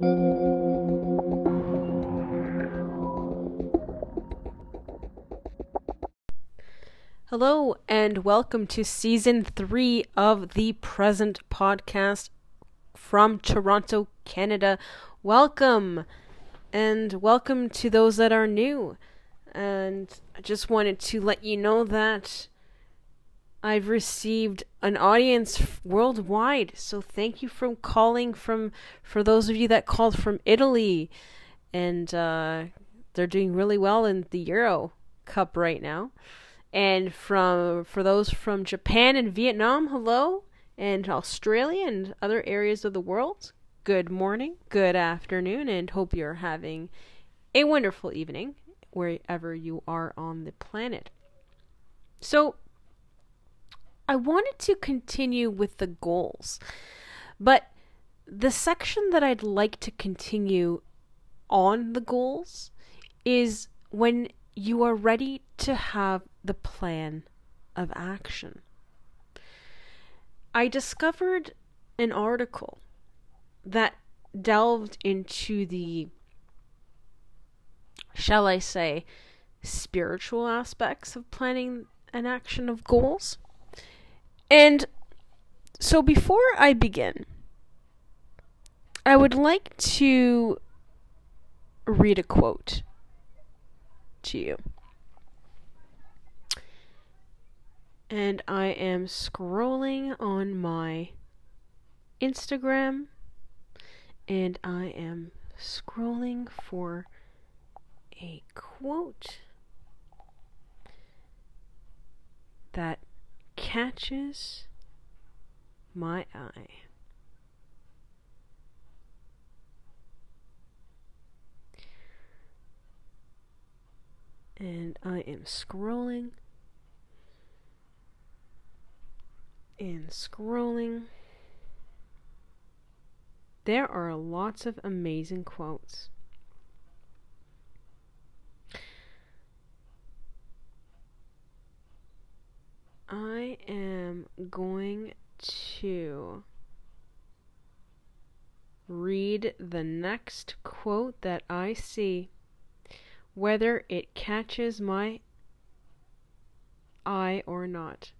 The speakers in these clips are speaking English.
Hello, and welcome to season three of the present podcast from Toronto, Canada. Welcome, and welcome to those that are new. And I just wanted to let you know that I've received an audience worldwide. So thank you for calling from for those of you that called from Italy, and uh, they're doing really well in the Euro Cup right now and from for those from Japan and Vietnam, hello, and Australia and other areas of the world, good morning, good afternoon, and hope you're having a wonderful evening wherever you are on the planet. So, I wanted to continue with the goals, but the section that I'd like to continue on the goals is when you are ready to have the plan of action. I discovered an article that delved into the, shall I say, spiritual aspects of planning an action of goals. And so before I begin, I would like to read a quote to you. And I am scrolling on my Instagram and I am scrolling for a quote that catches my eye. and I am scrolling and scrolling. There are lots of amazing quotes. I am going to read the next quote that I see whether it catches my eye or not.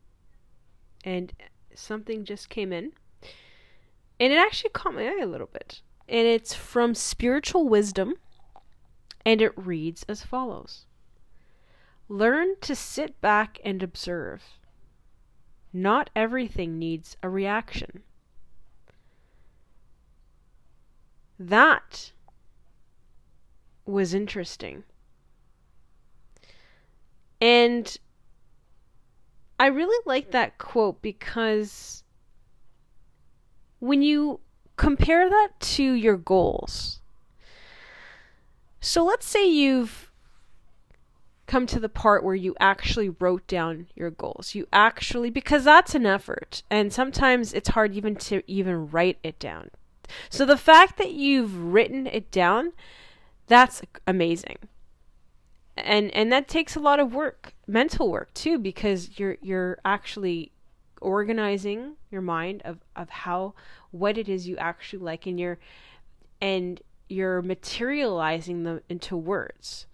And something just came in, and it actually caught my eye a little bit. And it's from Spiritual Wisdom, and it reads as follows Learn to sit back and observe. Not everything needs a reaction. That was interesting. And I really like that quote because when you compare that to your goals, so let's say you've come to the part where you actually wrote down your goals. You actually, because that's an effort, and sometimes it's hard even to even write it down. So the fact that you've written it down, that's amazing and and that takes a lot of work mental work too because you're you're actually organizing your mind of of how what it is you actually like and you're and you're materializing them into words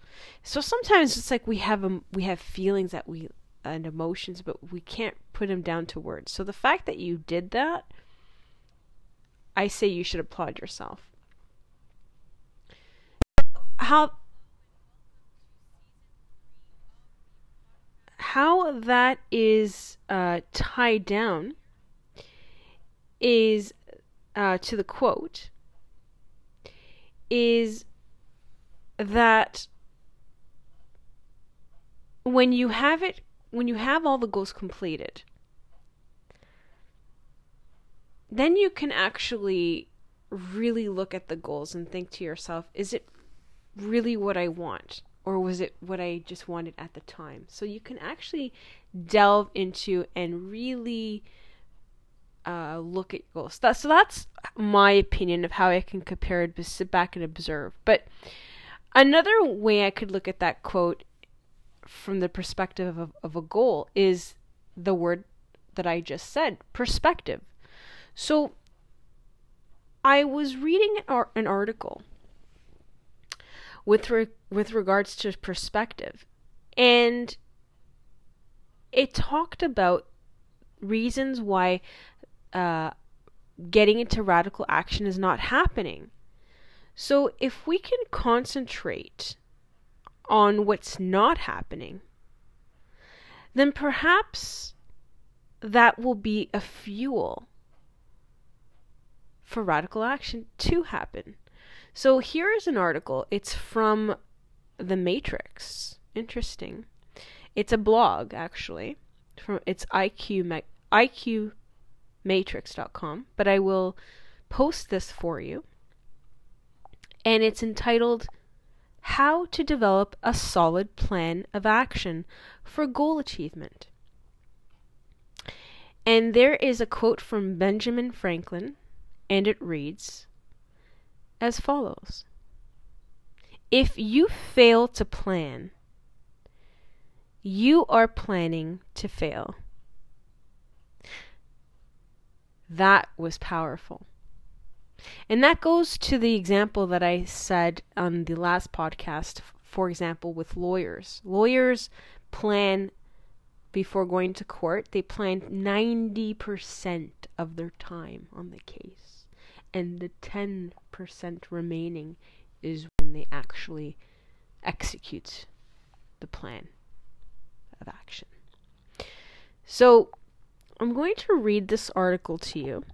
so sometimes it's like we have um, we have feelings that we and emotions but we can't put them down to words. So the fact that you did that i say you should applaud yourself. How how that is uh, tied down is uh, to the quote is that when you have it when you have all the goals completed then you can actually really look at the goals and think to yourself is it really what i want or was it what I just wanted at the time? So you can actually delve into and really uh, look at goals. That, so that's my opinion of how I can compare it. Sit back and observe. But another way I could look at that quote from the perspective of, of a goal is the word that I just said, perspective. So I was reading an article with re- with regards to perspective, and it talked about reasons why uh, getting into radical action is not happening. So if we can concentrate on what's not happening, then perhaps that will be a fuel for radical action to happen. So here is an article. It's from The Matrix. Interesting. It's a blog actually. From it's IQ IQmatrix.com, but I will post this for you. And it's entitled How to Develop a Solid Plan of Action for Goal Achievement. And there is a quote from Benjamin Franklin and it reads as follows If you fail to plan, you are planning to fail. That was powerful. And that goes to the example that I said on the last podcast, for example, with lawyers. Lawyers plan before going to court, they plan 90% of their time on the case and the 10% remaining is when they actually execute the plan of action. So, I'm going to read this article to you.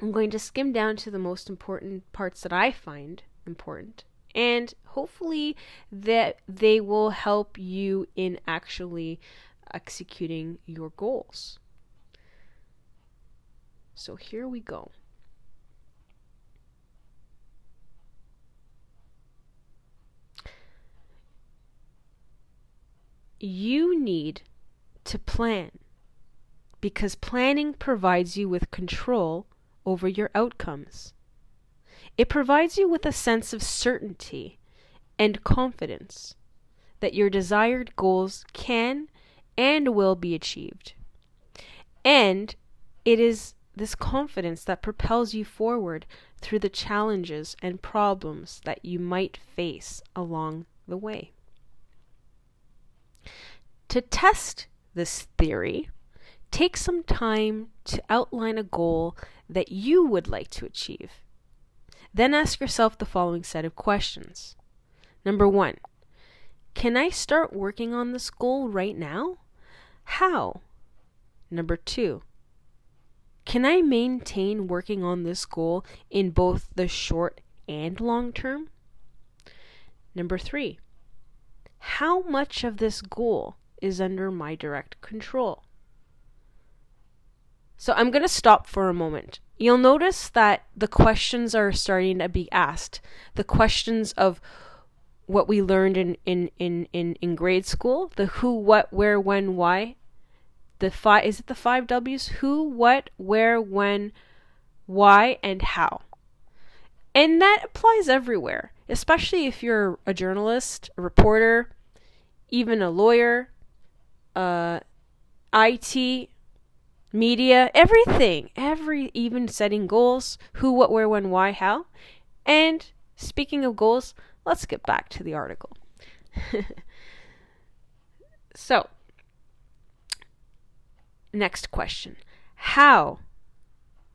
I'm going to skim down to the most important parts that I find important, and hopefully that they will help you in actually executing your goals. So here we go. you need to plan because planning provides you with control over your outcomes. It provides you with a sense of certainty and confidence that your desired goals can and will be achieved. And it is this confidence that propels you forward through the challenges and problems that you might face along the way. To test this theory, take some time to outline a goal that you would like to achieve. Then ask yourself the following set of questions. Number one, can I start working on this goal right now? How? Number two, can I maintain working on this goal in both the short and long term? Number three, how much of this goal is under my direct control. So I'm going to stop for a moment. You'll notice that the questions are starting to be asked. The questions of what we learned in, in, in, in, in grade school the who, what, where, when, why. The five is it the five W's? Who, what, where, when, why, and how. And that applies everywhere, especially if you're a journalist, a reporter, even a lawyer, uh, IT, media, everything, every even setting goals, who, what, where, when, why, how. And speaking of goals, let's get back to the article. so, next question. How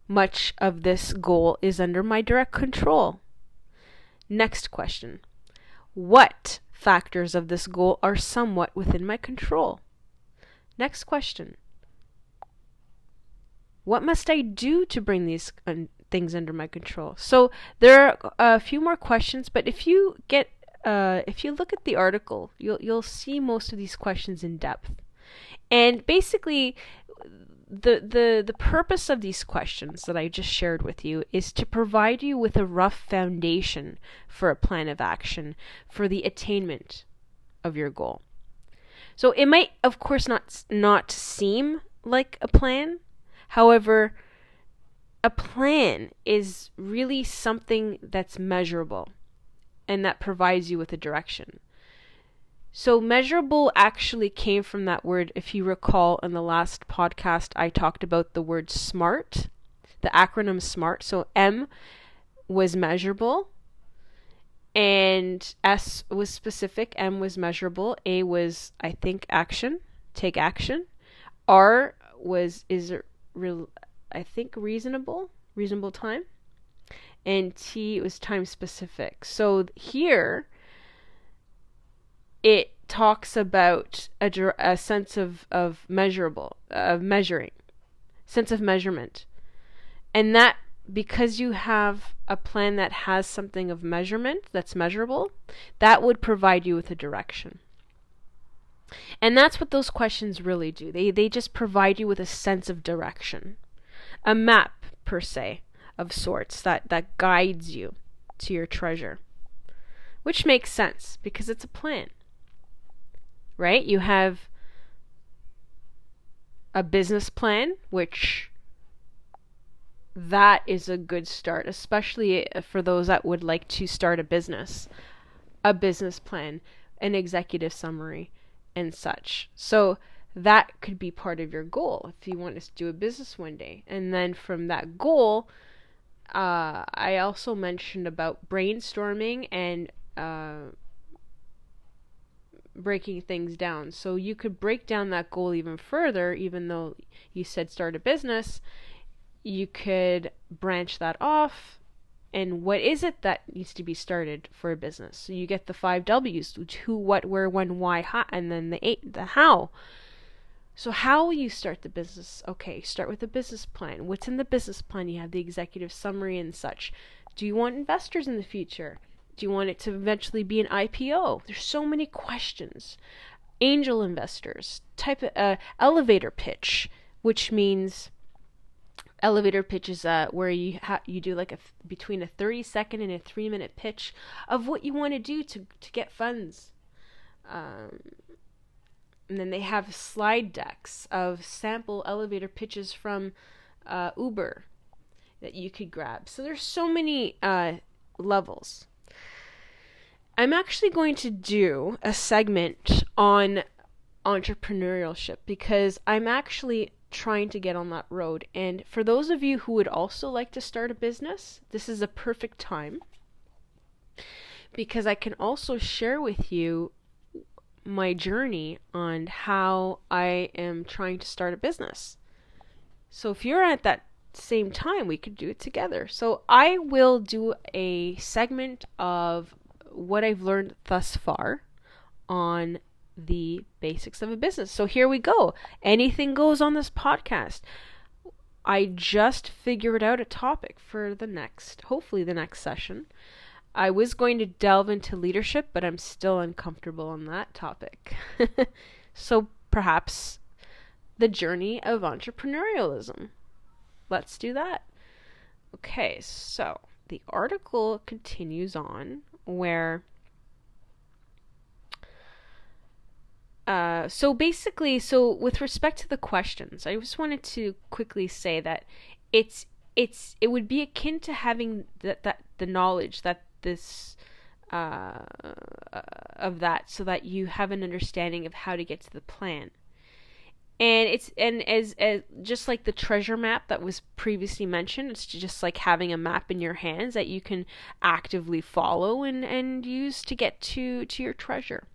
much of this goal is under my direct control? Next question. What factors of this goal are somewhat within my control? Next question. What must I do to bring these un- things under my control? So there are a few more questions, but if you get uh, if you look at the article, you'll you'll see most of these questions in depth. And basically, the the the purpose of these questions that I just shared with you is to provide you with a rough foundation for a plan of action for the attainment of your goal. So it might, of course, not not seem like a plan. However, a plan is really something that's measurable and that provides you with a direction. So, measurable actually came from that word. If you recall, in the last podcast, I talked about the word SMART, the acronym SMART. So, M was measurable and S was specific, M was measurable, A was I think action, take action. R was is real I think reasonable, reasonable time. And T was time specific. So here it talks about a, a sense of, of measurable, of measuring, sense of measurement. And that because you have a plan that has something of measurement that's measurable, that would provide you with a direction. And that's what those questions really do. They they just provide you with a sense of direction. A map per se of sorts that that guides you to your treasure. Which makes sense because it's a plan. Right? You have a business plan which that is a good start, especially uh, for those that would like to start a business, a business plan, an executive summary, and such. So that could be part of your goal if you want to do a business one day. And then from that goal, uh, I also mentioned about brainstorming and uh, breaking things down. So you could break down that goal even further, even though you said start a business you could branch that off and what is it that needs to be started for a business? So you get the five w's who what where when why how and then the eight the how. So how will you start the business? Okay start with a business plan. What's in the business plan? You have the executive summary and such. Do you want investors in the future? Do you want it to eventually be an ipo there's so many questions. Angel investors type of uh, elevator pitch which means elevator pitch is uh, where you ha- you do like a between a 30 second and a 3 minute pitch of what you want to do to to get funds um, and then they have slide decks of sample elevator pitches from uh, Uber that you could grab. So there's so many uh, levels. I'm actually going to do a segment on entrepreneurship because I'm actually trying to get on that road. And for those of you who would also like to start a business, this is a perfect time because I can also share with you my journey on how I am trying to start a business. So if you're at that same time, we could do it together. So I will do a segment of what I've learned thus far on the basics of a business. So here we go. Anything goes on this podcast. I just figured out a topic for the next, hopefully, the next session. I was going to delve into leadership, but I'm still uncomfortable on that topic. so perhaps the journey of entrepreneurialism. Let's do that. Okay, so the article continues on where Uh, so basically, so with respect to the questions, I just wanted to quickly say that it's it's it would be akin to having that that the knowledge that this uh, of that, so that you have an understanding of how to get to the plan. And it's and as as just like the treasure map that was previously mentioned, it's just like having a map in your hands that you can actively follow and and use to get to to your treasure.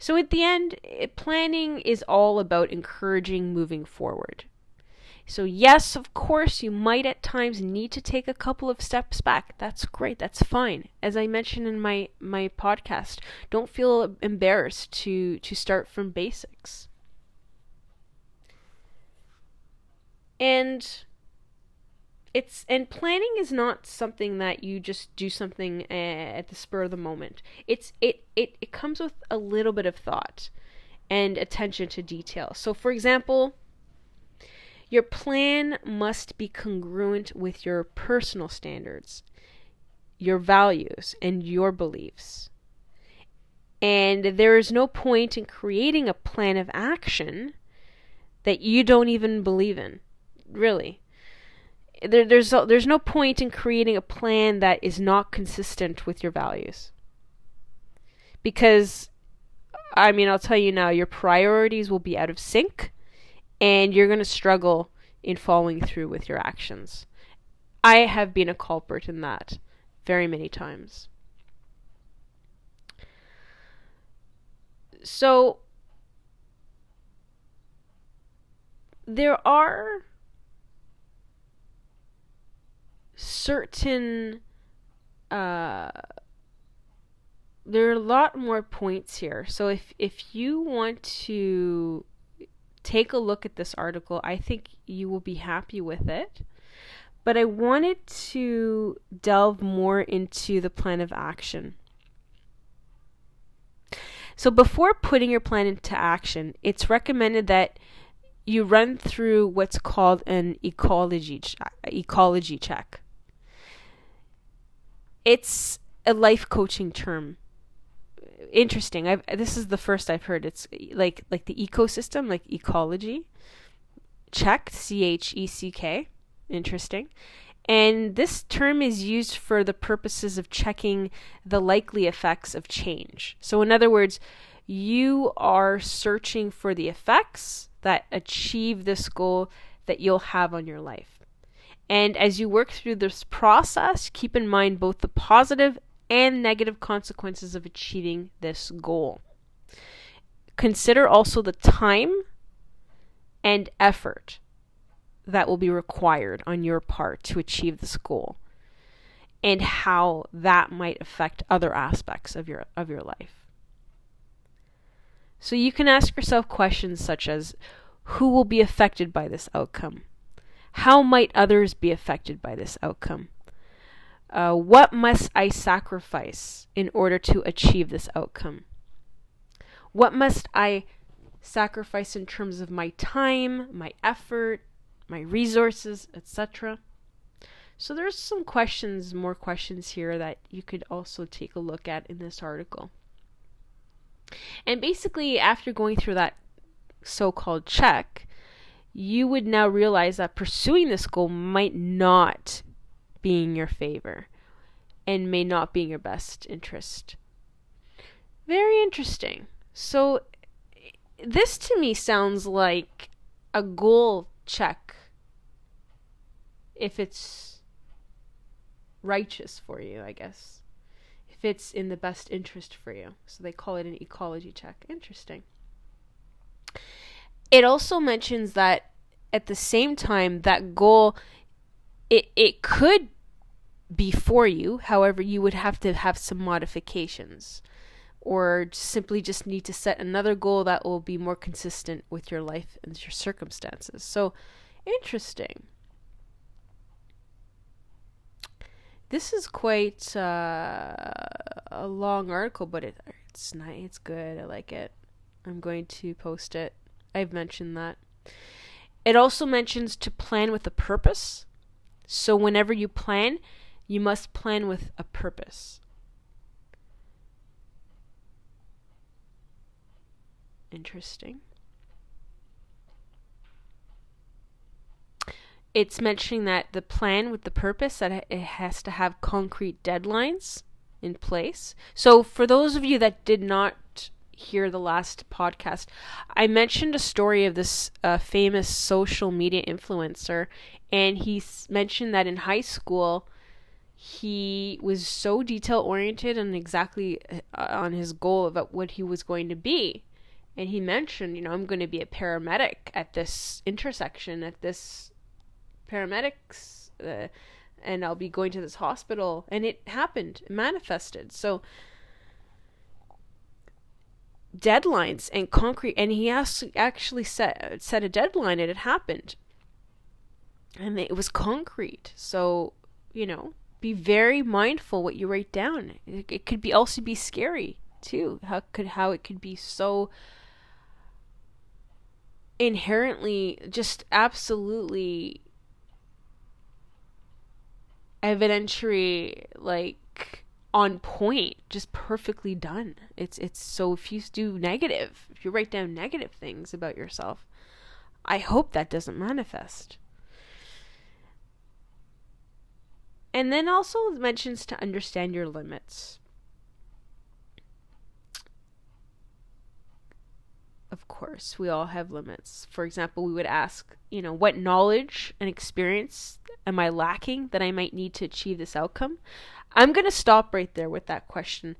So at the end, eh, planning is all about encouraging moving forward. So, yes, of course, you might at times need to take a couple of steps back. That's great. That's fine. As I mentioned in my, my podcast, don't feel embarrassed to, to start from basics. And it's and planning is not something that you just do something uh, at the spur of the moment. It's it it it comes with a little bit of thought and attention to detail. So for example, your plan must be congruent with your personal standards, your values, and your beliefs. And there is no point in creating a plan of action that you don't even believe in. Really there, there's there's no point in creating a plan that is not consistent with your values. Because I mean, I'll tell you now, your priorities will be out of sync and you're going to struggle in following through with your actions. I have been a culprit in that very many times. So there are certain uh there are a lot more points here. So if if you want to take a look at this article, I think you will be happy with it. But I wanted to delve more into the plan of action. So before putting your plan into action, it's recommended that you run through what's called an ecology ch- ecology check. It's a life coaching term. Interesting. I've this is the first I've heard. It's like like the ecosystem, like ecology. Check C H E C K. Interesting. And this term is used for the purposes of checking the likely effects of change. So, in other words, you are searching for the effects that achieve this goal that you'll have on your life. And as you work through this process, keep in mind both the positive and negative consequences of achieving this goal. Consider also the time and effort that will be required on your part to achieve this goal and how that might affect other aspects of your of your life. So you can ask yourself questions such as who will be affected by this outcome? How might others be affected by this outcome? Uh, what must I sacrifice in order to achieve this outcome? What must I sacrifice in terms of my time, my effort, my resources, etc.? So there's some questions, more questions here that you could also take a look at in this article. And basically, after going through that so called check, you would now realize that pursuing this goal might not be in your favor and may not be in your best interest. Very interesting. So, this to me sounds like a goal check if it's righteous for you, I guess If it's in the best interest for you. So they call it an ecology check. Interesting. It also mentions that at the same time that goal it it could be for you, however you would have to have some modifications or simply just need to set another goal that will be more consistent with your life and your circumstances. So interesting. This is quite uh, a long article, but it, it's nice. It's good. I like it. I'm going to post it. I've mentioned that. It also mentions to plan with a purpose. So whenever you plan, you must plan with a purpose. Interesting. it's mentioning that the plan with the purpose that it has to have concrete deadlines in place. So for those of you that did not hear the last podcast, I mentioned a story of this uh, famous social media influencer, and he mentioned that in high school he was so detail oriented and exactly uh, on his goal about what he was going to be. And he mentioned, you know, I'm going to be a paramedic at this intersection, at this paramedics uh, and I'll be going to this hospital and it happened it manifested so deadlines and concrete and he actually set set a deadline and it happened. And it was concrete. So you know be very mindful what you write down. It, it could be also be scary too how could how it could be so inherently just absolutely evidentiary like on point, just perfectly done. It's it's so if you do negative, if you write down negative things about yourself, I hope that doesn't manifest. And then also mentions to understand your limits. of course, we all have limits. For example, we would ask, you know, what knowledge and experience am I lacking that I might need to achieve this outcome? I'm going to stop right there with that question.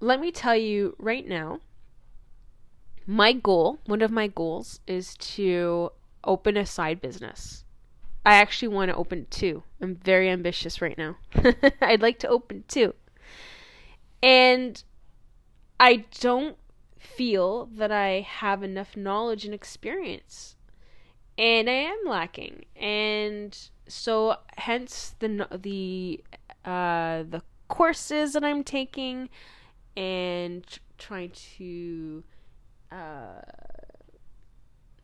Let me tell you right now, my goal, one of my goals, is to open a side business. I actually want to open two. I'm very ambitious right now. I'd like to open two. And I don't feel that I have enough knowledge and experience. And I am lacking. And so hence the the uh the courses that I'm taking and trying to uh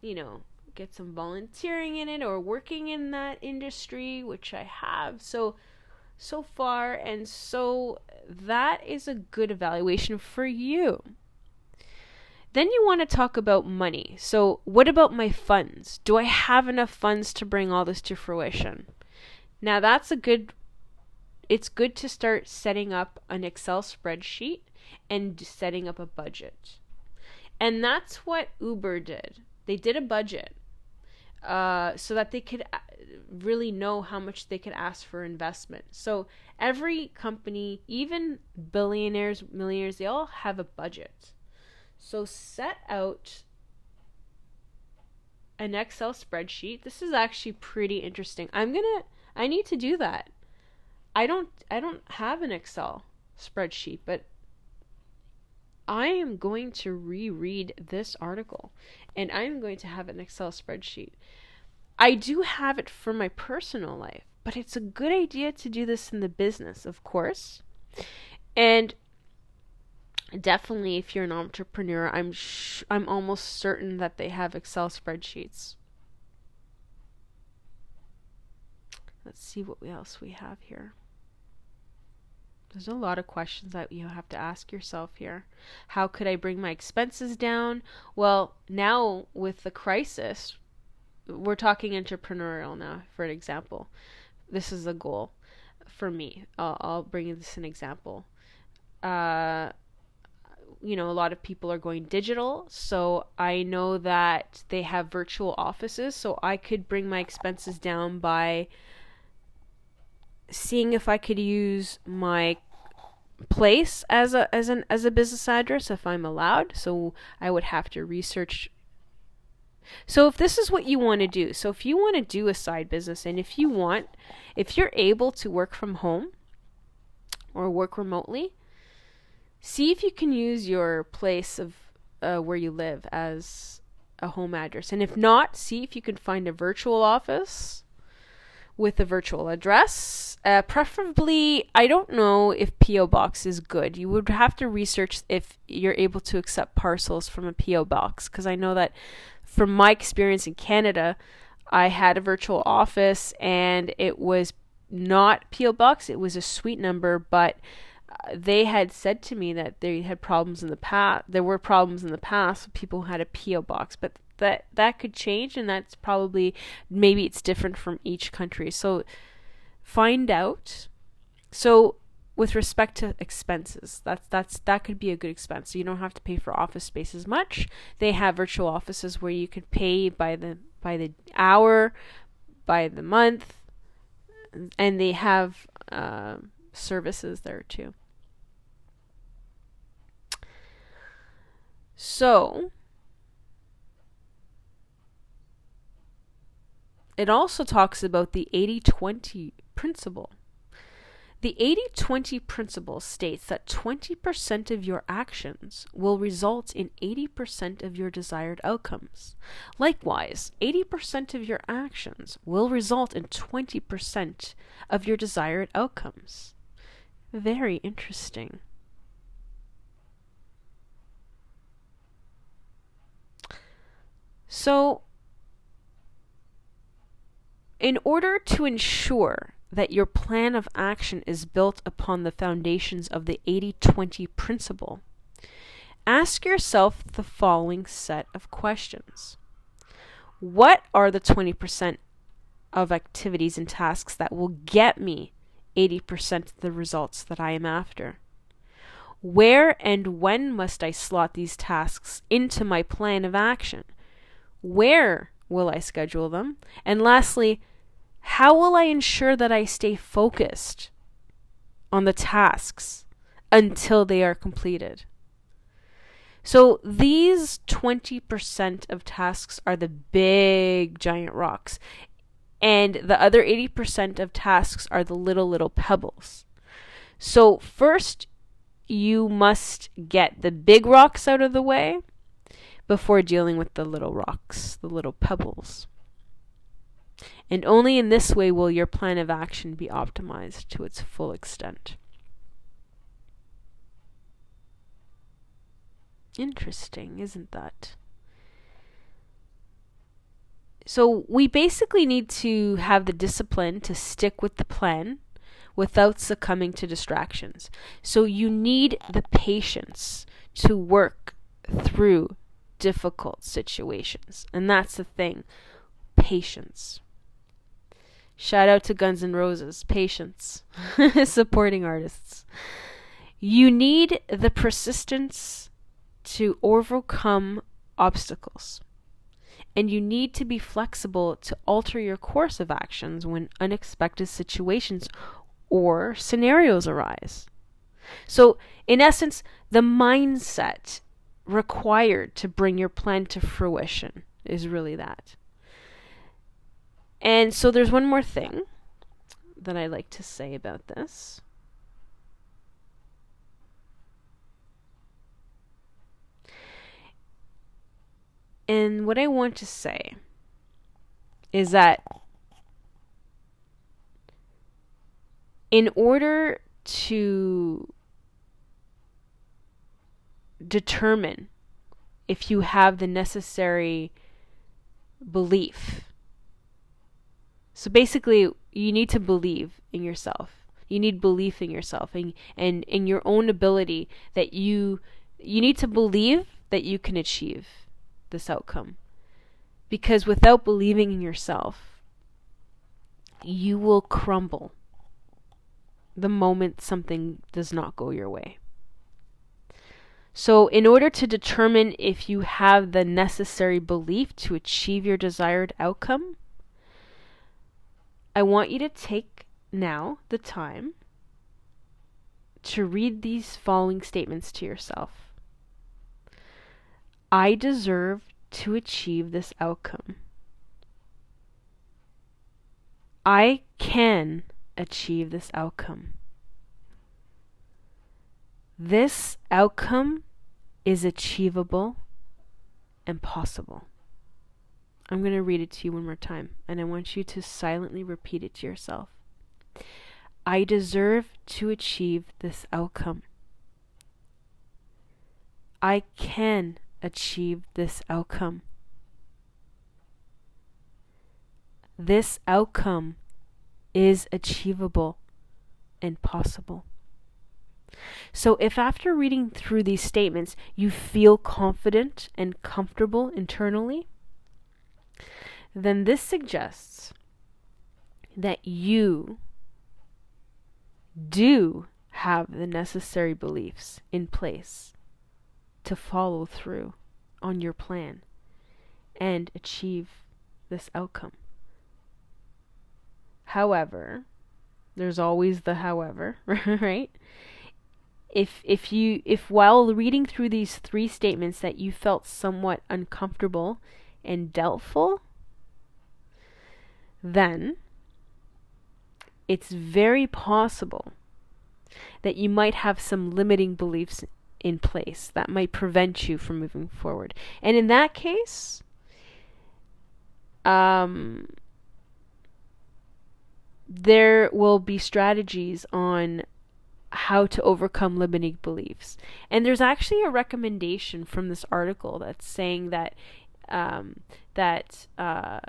you know get some volunteering in it or working in that industry, which I have. So so far and so that is a good evaluation for you. Then you want to talk about money. So, what about my funds? Do I have enough funds to bring all this to fruition? Now, that's a good it's good to start setting up an Excel spreadsheet and setting up a budget. And that's what Uber did. They did a budget uh, so that they could uh, really know how much they could ask for investment. So every company, even billionaires, millionaires, they all have a budget. So set out an Excel spreadsheet. This is actually pretty interesting. I'm going to I need to do that. I don't I don't have an Excel spreadsheet, but I am going to reread this article and I'm going to have an Excel spreadsheet. I do have it for my personal life, but it's a good idea to do this in the business, of course. And definitely if you're an entrepreneur, I'm sh- I'm almost certain that they have Excel spreadsheets. Let's see what else we have here. There's a lot of questions that you have to ask yourself here. How could I bring my expenses down? Well, now with the crisis, we're talking entrepreneurial now, for an example. This is a goal for me. I'll, I'll bring this an example. Uh, you know, a lot of people are going digital, so I know that they have virtual offices, so I could bring my expenses down by seeing if I could use my place as a as an as a business address if I'm allowed. So I would have to research so if this is what you want to do, so if you want to do a side business and if you want if you're able to work from home or work remotely, see if you can use your place of uh, where you live as a home address. And if not, see if you can find a virtual office with a virtual address. Uh, preferably, I don't know if PO box is good. You would have to research if you're able to accept parcels from a PO box because I know that from my experience in Canada, I had a virtual office and it was not PO box. It was a suite number, but uh, they had said to me that they had problems in the past. There were problems in the past. With people who had a PO box, but that that could change and that's probably maybe it's different from each country so find out. So with respect to expenses that's that's that could be a good expense. So you don't have to pay for office space as much. They have virtual offices where you could pay by the by the hour by the month and they have uh, services there too. So it also talks about the 80 20 principle. The 80 20 principle states that 20% of your actions will result in 80% of your desired outcomes. Likewise, 80% of your actions will result in 20% of your desired outcomes. Very interesting. So, in order to ensure that your plan of action is built upon the foundations of the 80 20 principle, ask yourself the following set of questions What are the 20% of activities and tasks that will get me 80% of the results that I am after? Where and when must I slot these tasks into my plan of action? Where will I schedule them? And lastly, how will I ensure that I stay focused on the tasks until they are completed? So these 20% of tasks are the big giant rocks. And the other 80% of tasks are the little, little pebbles. So, first, you must get the big rocks out of the way before dealing with the little rocks, the little pebbles. And only in this way will your plan of action be optimized to its full extent. Interesting, isn't that? So, we basically need to have the discipline to stick with the plan without succumbing to distractions. So, you need the patience to work through difficult situations. And that's the thing patience. Shout out to Guns N' Roses. Patience. Supporting artists. You need the persistence to overcome obstacles. And you need to be flexible to alter your course of actions when unexpected situations or scenarios arise. So, in essence, the mindset required to bring your plan to fruition is really that. And so there's one more thing that I like to say about this. And what I want to say is that in order to determine if you have the necessary belief. So basically, you need to believe in yourself. You need belief in yourself and, and in your own ability that you you need to believe that you can achieve this outcome. Because without believing in yourself, you will crumble the moment something does not go your way. So, in order to determine if you have the necessary belief to achieve your desired outcome, I want you to take now the time to read these following statements to yourself. I deserve to achieve this outcome. I can achieve this outcome. This outcome is achievable and possible. I'm going to read it to you one more time, and I want you to silently repeat it to yourself. I deserve to achieve this outcome. I can achieve this outcome. This outcome is achievable and possible. So, if after reading through these statements you feel confident and comfortable internally, then this suggests that you do have the necessary beliefs in place to follow through on your plan and achieve this outcome. However, there's always the however, right? if if you if while reading through these three statements that you felt somewhat uncomfortable and doubtful then it's very possible that you might have some limiting beliefs in place that might prevent you from moving forward and in that case um there will be strategies on how to overcome limiting beliefs. And there's actually a recommendation from this article that's saying that um, that uh,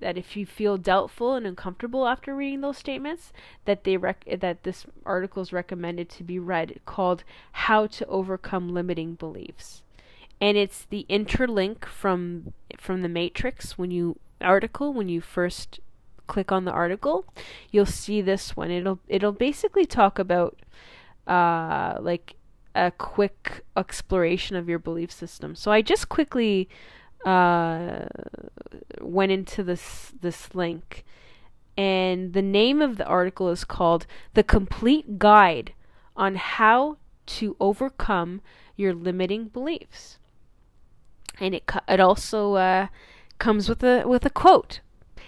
that if you feel doubtful and uncomfortable after reading those statements, that they rec- that this article is recommended to be read called "How to Overcome Limiting Beliefs," and it's the interlink from from the Matrix when you article when you first click on the article, you'll see this one. It'll it'll basically talk about uh, like a quick exploration of your belief system. So I just quickly uh, went into this this link, and the name of the article is called "The Complete Guide on How to Overcome Your Limiting Beliefs," and it it also uh, comes with a with a quote.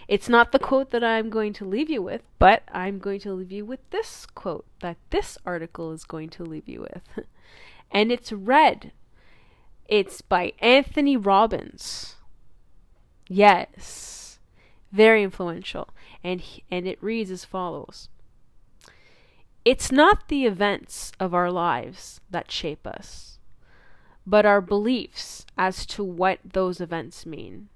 It's not the quote that I'm going to leave you with, but I'm going to leave you with this quote that this article is going to leave you with. and it's read. It's by Anthony Robbins. Yes. Very influential. And and it reads as follows. It's not the events of our lives that shape us, but our beliefs as to what those events mean.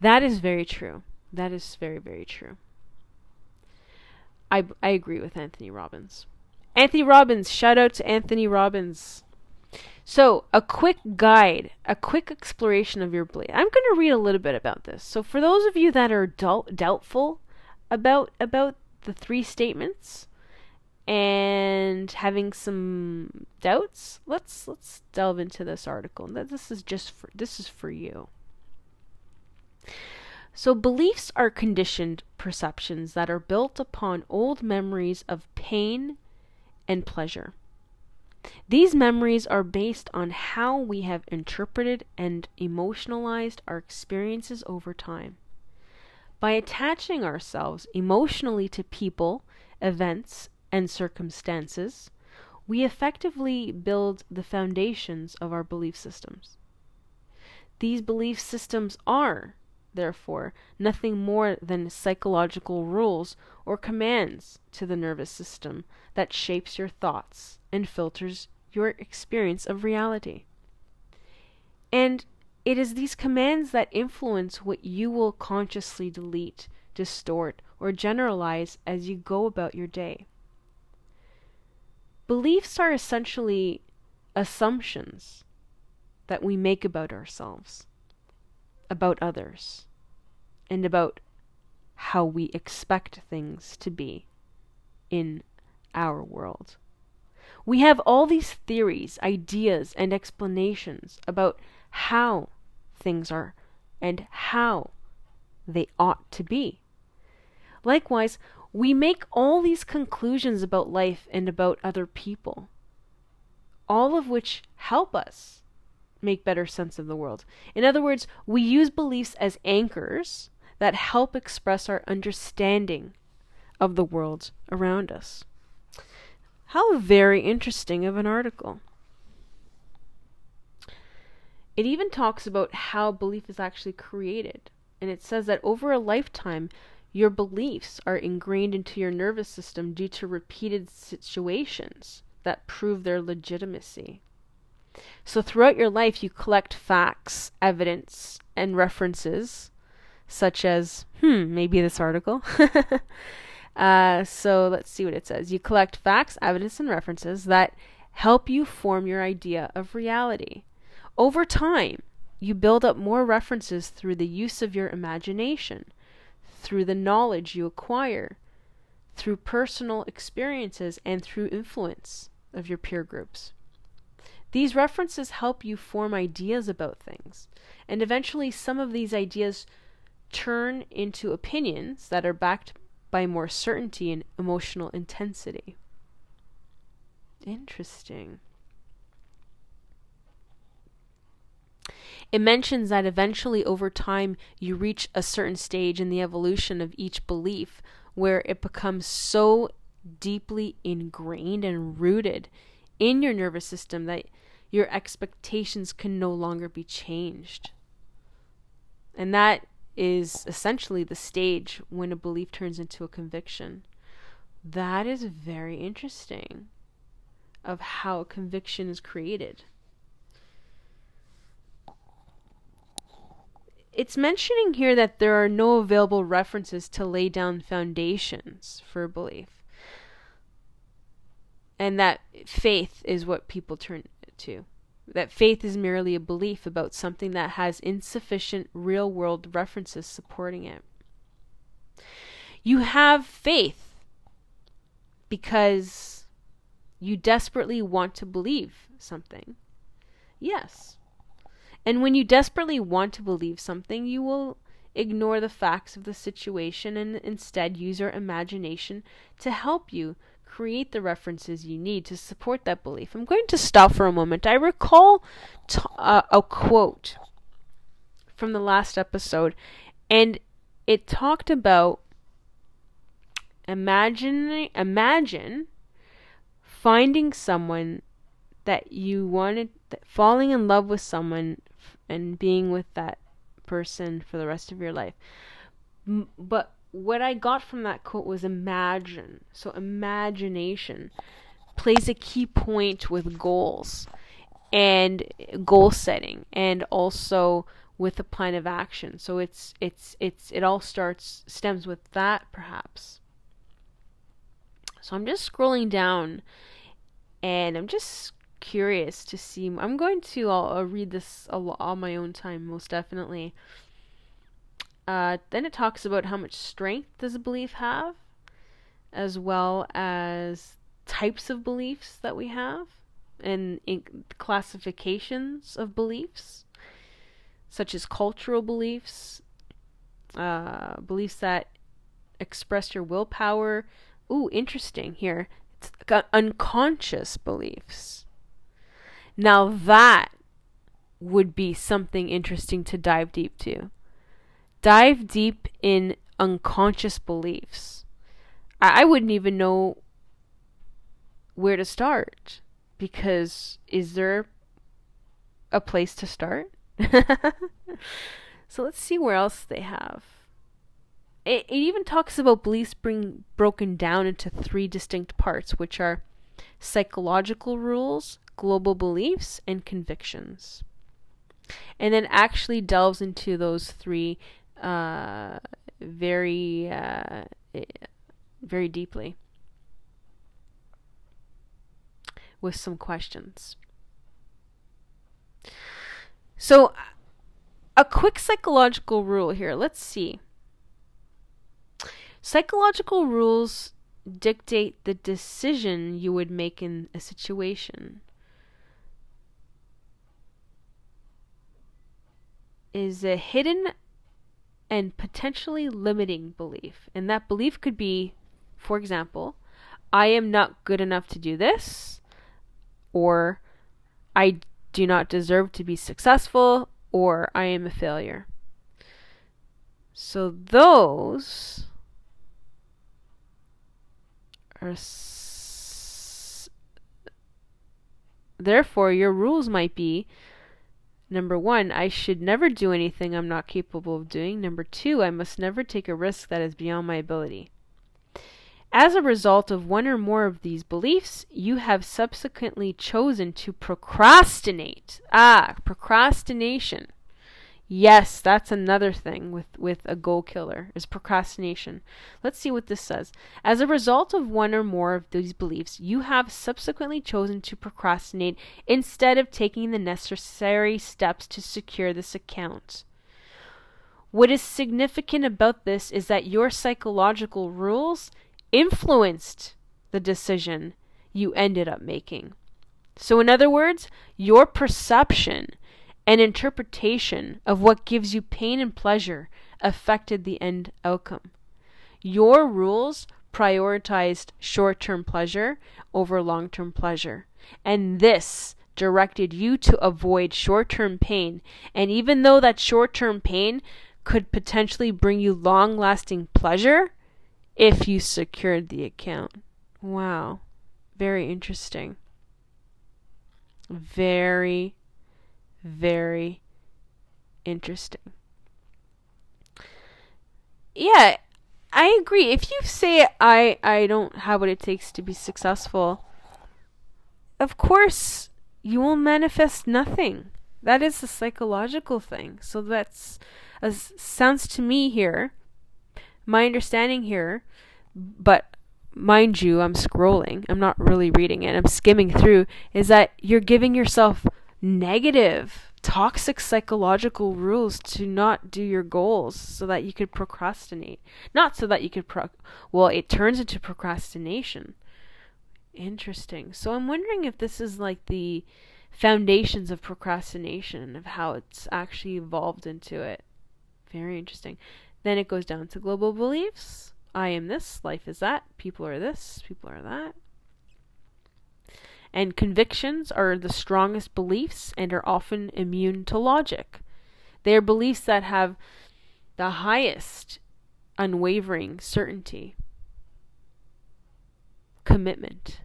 That is very true. That is very, very true. I, I agree with Anthony Robbins. Anthony Robbins, shout out to Anthony Robbins. So, a quick guide, a quick exploration of your belief. I'm going to read a little bit about this. So, for those of you that are doubt, doubtful about about the three statements and having some doubts, let's let's delve into this article. This is just for this is for you. So, beliefs are conditioned perceptions that are built upon old memories of pain and pleasure. These memories are based on how we have interpreted and emotionalized our experiences over time. By attaching ourselves emotionally to people, events, and circumstances, we effectively build the foundations of our belief systems. These belief systems are therefore, nothing more than psychological rules or commands to the nervous system that shapes your thoughts and filters your experience of reality. And it is these commands that influence what you will consciously delete, distort, or generalize as you go about your day. Beliefs are essentially assumptions that we make about ourselves, about others, and about how we expect things to be in our world. We have all these theories, ideas, and explanations about how things are and how they ought to be. Likewise, we make all these conclusions about life and about other people, all of which help us make better sense of the world. In other words, we use beliefs as anchors that help express our understanding of the world around us. How very interesting of an article. It even talks about how belief is actually created. And it says that over a lifetime, your beliefs are ingrained into your nervous system due to repeated situations that prove their legitimacy. So, throughout your life, you collect facts, evidence, and references such as, hmm, maybe this article. uh, so let's see what it says. You collect facts, evidence, and references that help you form your idea of reality. Over time, you build up more references through the use of your imagination, through the knowledge you acquire, through personal experiences, and through influence of your peer groups. These references help you form ideas about things, and eventually some of these ideas turn into opinions that are backed by more certainty and emotional intensity. Interesting. It mentions that eventually, over time, you reach a certain stage in the evolution of each belief where it becomes so deeply ingrained and rooted in your nervous system that your expectations can no longer be changed. And that is essentially the stage when a belief turns into a conviction. That is very interesting of how conviction is created. It's mentioning here that there are no available references to lay down foundations for belief. And that faith is what people turn to that faith is merely a belief about something that has insufficient real world references supporting it. You have faith because You desperately want to believe something. Yes. And when you desperately want to believe something, you will ignore the facts of the situation and instead use your imagination to help you create the references you need to support that belief. I'm going to stop for a moment. I recall t- uh, a quote from the last episode, and it talked about imagine imagine finding someone that you wanted that falling in love with someone and being with that person for the rest of your life. But what I got from that quote was imagine. So imagination plays a key point with goals and goal setting and also with a plan of action. So it's it's it's it all starts stems with that perhaps. So I'm just scrolling down and I'm just curious to see I'm going to I'll, I'll read this on my own time most definitely. Uh, then it talks about how much strength does a belief have, as well as types of beliefs that we have, and classifications of beliefs, such as cultural beliefs, uh, beliefs that express your willpower. Ooh, interesting here. It's got unconscious beliefs. Now that would be something interesting to dive deep to dive deep in unconscious beliefs. I, I wouldn't even know where to start because is there a place to start? so let's see where else they have. It, it even talks about beliefs being broken down into three distinct parts, which are psychological rules, global beliefs, and convictions. And then actually delves into those three uh, very, uh, very deeply with some questions. So, a quick psychological rule here. Let's see. Psychological rules dictate the decision you would make in a situation. Is a hidden and potentially limiting belief. And that belief could be, for example, I am not good enough to do this, or I do not deserve to be successful, or I am a failure. So those are. S- Therefore, your rules might be Number one, I should never do anything I'm not capable of doing. Number two, I must never take a risk that is beyond my ability. As a result of one or more of these beliefs, you have subsequently chosen to procrastinate. Ah, procrastination. Yes, that's another thing with, with a goal killer is procrastination. Let's see what this says. As a result of one or more of these beliefs, you have subsequently chosen to procrastinate instead of taking the necessary steps to secure this account. What is significant about this is that your psychological rules influenced the decision you ended up making. So, in other words, your perception an interpretation of what gives you pain and pleasure affected the end outcome. Your rules prioritized short term pleasure over long term pleasure, and this directed you to avoid short term pain. And even though that short term pain could potentially bring you long lasting pleasure if you secured the account. Wow. Very interesting. Very very interesting. Yeah, I agree. If you say I I don't have what it takes to be successful, of course you will manifest nothing. That is a psychological thing. So that's as sounds to me here. My understanding here, but mind you, I'm scrolling. I'm not really reading it. I'm skimming through is that you're giving yourself negative, toxic psychological rules to not do your goals so that you could procrastinate. Not so that you could pro well, it turns into procrastination. Interesting. So I'm wondering if this is like the foundations of procrastination, of how it's actually evolved into it. Very interesting. Then it goes down to global beliefs. I am this, life is that, people are this, people are that. And convictions are the strongest beliefs and are often immune to logic. They are beliefs that have the highest unwavering certainty, commitment,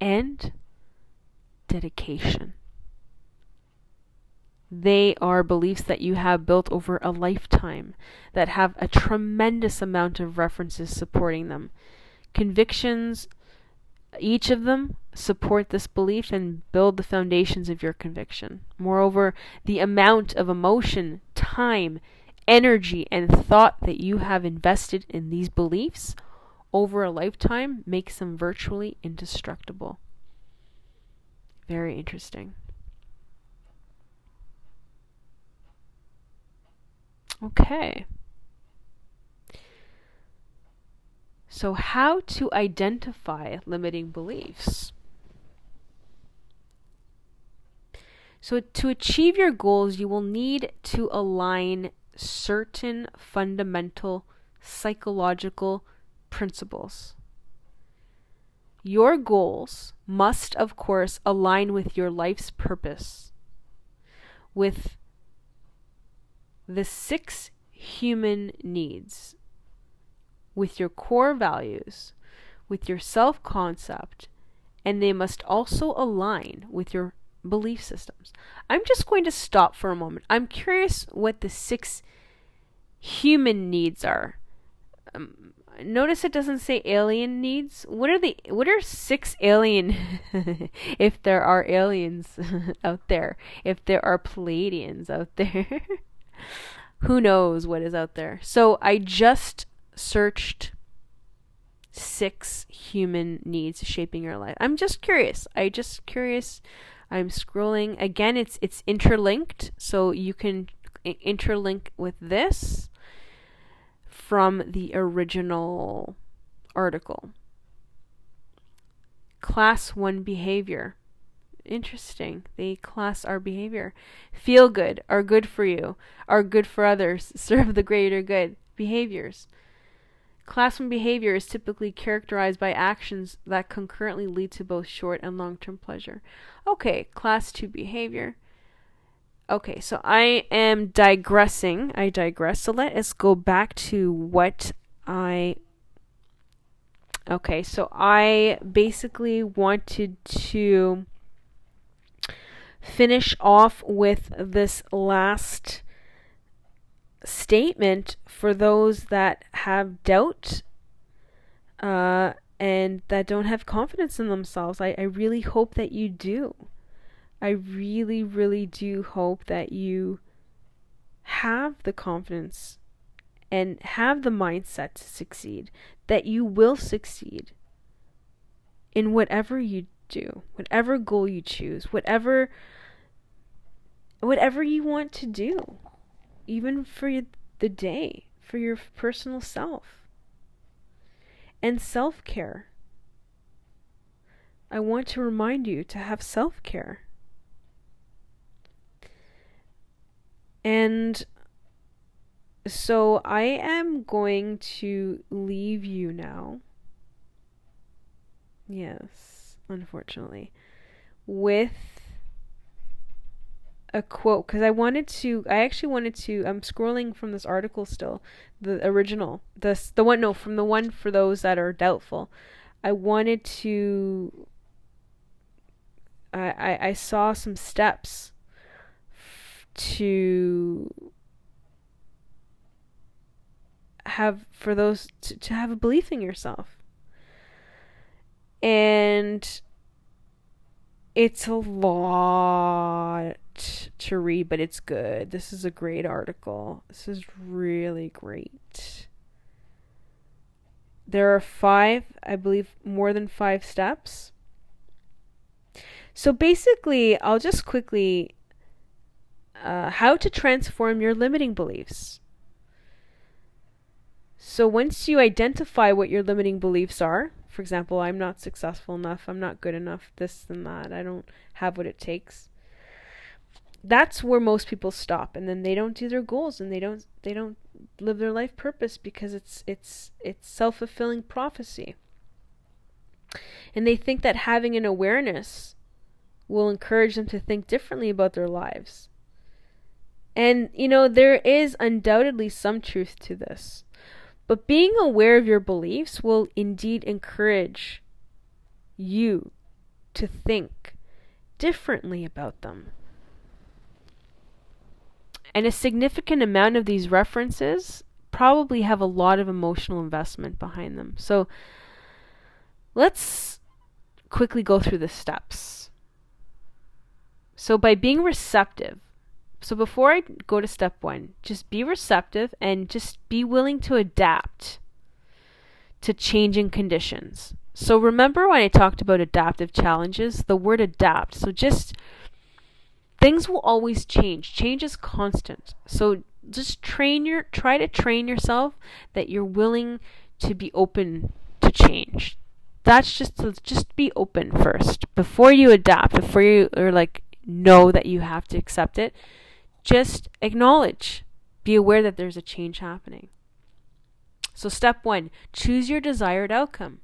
and dedication. They are beliefs that you have built over a lifetime that have a tremendous amount of references supporting them. Convictions, each of them support this belief and build the foundations of your conviction. Moreover, the amount of emotion, time, energy, and thought that you have invested in these beliefs over a lifetime makes them virtually indestructible. Very interesting. Okay. So, how to identify limiting beliefs? So, to achieve your goals, you will need to align certain fundamental psychological principles. Your goals must, of course, align with your life's purpose, with the six human needs, with your core values, with your self concept, and they must also align with your belief systems. I'm just going to stop for a moment. I'm curious what the six human needs are. Um, notice it doesn't say alien needs. What are the what are six alien if there are aliens out there? If there are Pleiadians out there? Who knows what is out there? So I just searched six human needs shaping your life. I'm just curious. I just curious. I'm scrolling again. It's it's interlinked, so you can interlink with this from the original article. Class 1 behavior. Interesting. They class our behavior. Feel good, are good for you, are good for others, serve the greater good. Behaviors. Class 1 behavior is typically characterized by actions that concurrently lead to both short and long term pleasure. Okay, class 2 behavior. Okay, so I am digressing. I digress. So let us go back to what I. Okay, so I basically wanted to finish off with this last statement for those that have doubt uh, and that don't have confidence in themselves. I, I really hope that you do. I really, really do hope that you have the confidence and have the mindset to succeed, that you will succeed in whatever you do, whatever goal you choose, whatever whatever you want to do, even for the day, for your personal self. And self-care. I want to remind you to have self-care. And so I am going to leave you now. Yes, unfortunately. With a quote because I wanted to I actually wanted to I'm scrolling from this article still the original the the one no from the one for those that are doubtful. I wanted to I I, I saw some steps to have for those to, to have a belief in yourself. And it's a lot to read but it's good. This is a great article. This is really great. There are five i believe more than five steps. So basically i'll just quickly uh, how to transform your limiting beliefs. So, once you identify what your limiting beliefs are, For example, I'm not successful enough, I'm not good enough, this and that, I don't have what it takes. That's where most people stop and then they don't do their goals and they don't they don't live their life purpose because it's it's it's self-fulfilling prophecy. And they think that having an awareness will encourage them to think differently about their lives. And, you know, there is undoubtedly some truth to this. But being aware of your beliefs will indeed encourage you to think differently about them. And a significant amount of these references probably have a lot of emotional investment behind them. So let's quickly go through the steps. So, by being receptive, so before I go to step one, just be receptive and just be willing to adapt to changing conditions. So remember when I talked about adaptive challenges, the word adapt. So just things will always change. Change is constant. So just train your try to train yourself that you're willing to be open to change. That's just to just be open first before you adapt, before you are like know that you have to accept it just acknowledge, be aware that there's a change happening. So, step one choose your desired outcome.